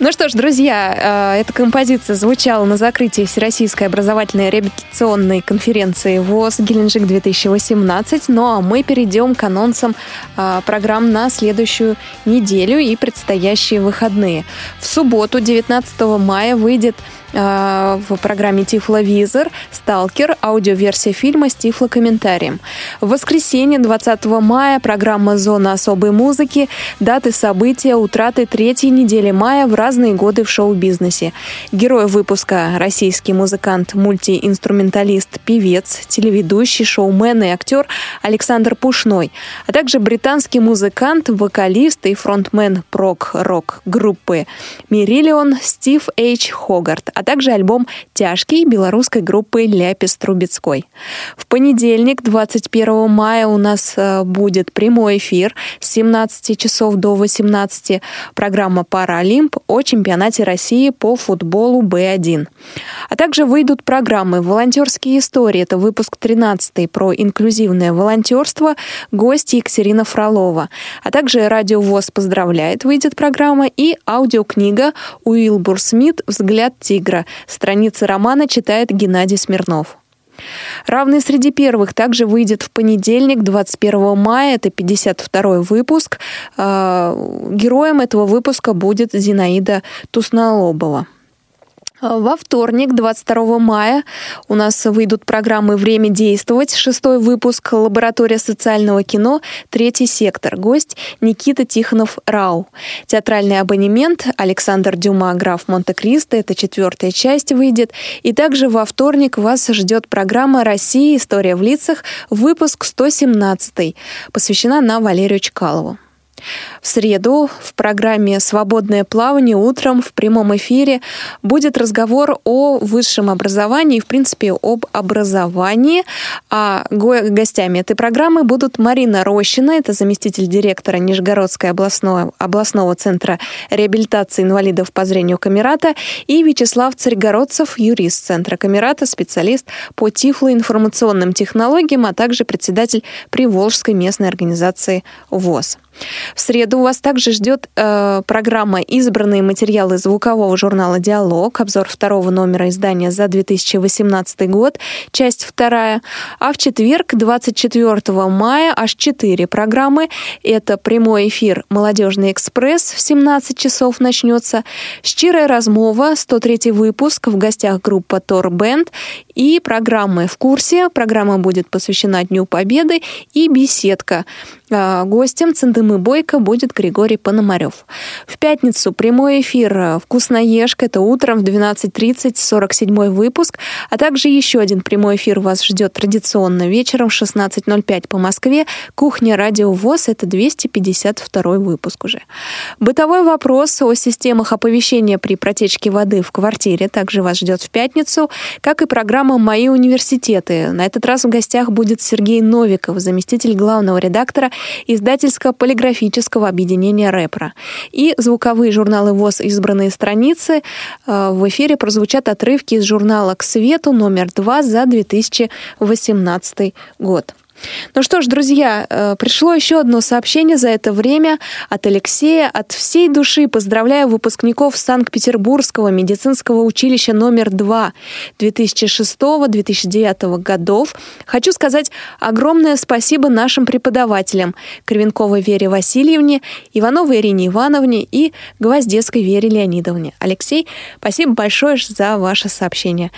Ну что ж, друзья, э, эта композиция звучала на закрытии Всероссийской образовательной реабилитационной конференции ВОЗ Геленджик-2018. Ну а мы перейдем к анонсам э, программ на следующую неделю и предстоящие выходные. В субботу, 19 мая, выйдет в программе Тифловизор, Сталкер, аудиоверсия фильма с тифлокомментарием. В воскресенье 20 мая программа «Зона особой музыки», даты события, утраты третьей недели мая в разные годы в шоу-бизнесе. Герой выпуска – российский музыкант, мультиинструменталист, певец, телеведущий, шоумен и актер Александр Пушной, а также британский музыкант, вокалист и фронтмен прок-рок группы Мириллион Стив Эйч Хогарт, а также альбом «Тяжкий» белорусской группы Ляпис Трубецкой. В понедельник, 21 мая, у нас э, будет прямой эфир с 17 часов до 18. Программа «Паралимп» о чемпионате России по футболу Б1. А также выйдут программы «Волонтерские истории». Это выпуск 13 про инклюзивное волонтерство. Гость Екатерина Фролова. А также «Радио ВОЗ поздравляет» выйдет программа и аудиокнига «Уилбур Смит. Взгляд тигра». Страницы романа читает Геннадий Смирнов. Равный среди первых также выйдет в понедельник, 21 мая. Это 52 выпуск. А, героем этого выпуска будет Зинаида Тусналобова. Во вторник, 22 мая, у нас выйдут программы «Время действовать», шестой выпуск «Лаборатория социального кино», третий сектор. Гость Никита Тихонов-Рау. Театральный абонемент Александр Дюма, граф Монте-Кристо, это четвертая часть выйдет. И также во вторник вас ждет программа «Россия. История в лицах», выпуск 117, посвящена на Валерию Чкалову. В среду в программе «Свободное плавание» утром в прямом эфире будет разговор о высшем образовании, в принципе, об образовании. А гостями этой программы будут Марина Рощина, это заместитель директора Нижегородского областного, областного центра реабилитации инвалидов по зрению Камерата, и Вячеслав Царегородцев, юрист Центра Камерата, специалист по тифлоинформационным технологиям, а также председатель Приволжской местной организации ВОЗ. В среду у вас также ждет э, программа «Избранные материалы звукового журнала «Диалог», обзор второго номера издания за 2018 год, часть вторая. А в четверг, 24 мая, аж четыре программы. Это прямой эфир «Молодежный экспресс» в 17 часов начнется, «Щирая размова», 103 выпуск, в гостях группа «Тор Бенд» и программы «В курсе». Программа будет посвящена Дню Победы и «Беседка». А, гостем Цендымы Бойко будет Григорий Пономарев. В пятницу прямой эфир «Вкусноежка». Это утром в 12.30, 47 выпуск. А также еще один прямой эфир вас ждет традиционно вечером в 16.05 по Москве. «Кухня Радио ВОЗ» — это 252 выпуск уже. Бытовой вопрос о системах оповещения при протечке воды в квартире также вас ждет в пятницу, как и программа «Мои университеты». На этот раз в гостях будет Сергей Новиков, заместитель главного редактора издательско-полиграфического объединения «Репро». И звуковые журналы ВОЗ «Избранные страницы» э, в эфире прозвучат отрывки из журнала «К свету» номер 2 за 2018 год. Ну что ж, друзья, э, пришло еще одно сообщение за это время от Алексея. От всей души поздравляю выпускников Санкт-Петербургского медицинского училища номер 2 2006-2009 годов. Хочу сказать огромное спасибо нашим преподавателям Кривенковой Вере Васильевне, Ивановой Ирине Ивановне и Гвоздецкой Вере Леонидовне. Алексей, спасибо большое за ваше сообщение.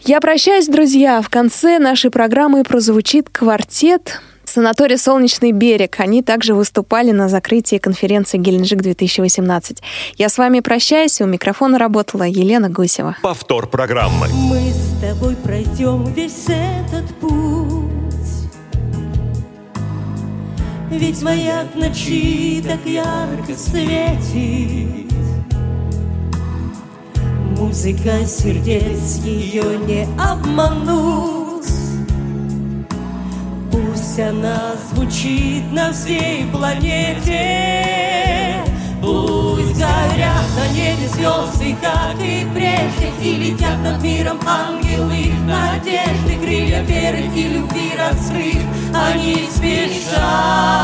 Я прощаюсь, друзья. В конце нашей программы прозвучит квартет Санаторий «Солнечный берег». Они также выступали на закрытии конференции «Геленджик-2018». Я с вами прощаюсь. У микрофона работала Елена Гусева. Повтор программы. Мы с тобой пройдем весь этот путь. Ведь маяк ночи так ярко светит. Музыка сердец ее не обмануть. Пусть она звучит на всей планете. Пусть горят на небе звезды, как и прежде И летят над миром ангелы надежды Крылья веры и любви раскрыв Они спешат,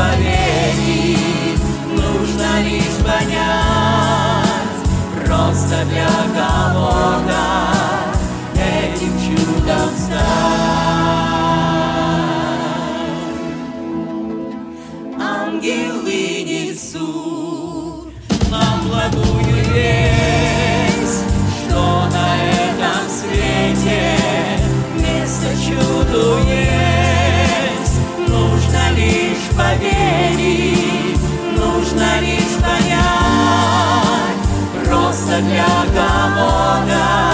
Поверить. Нужно лишь понять Просто для кого-то. для кого-то.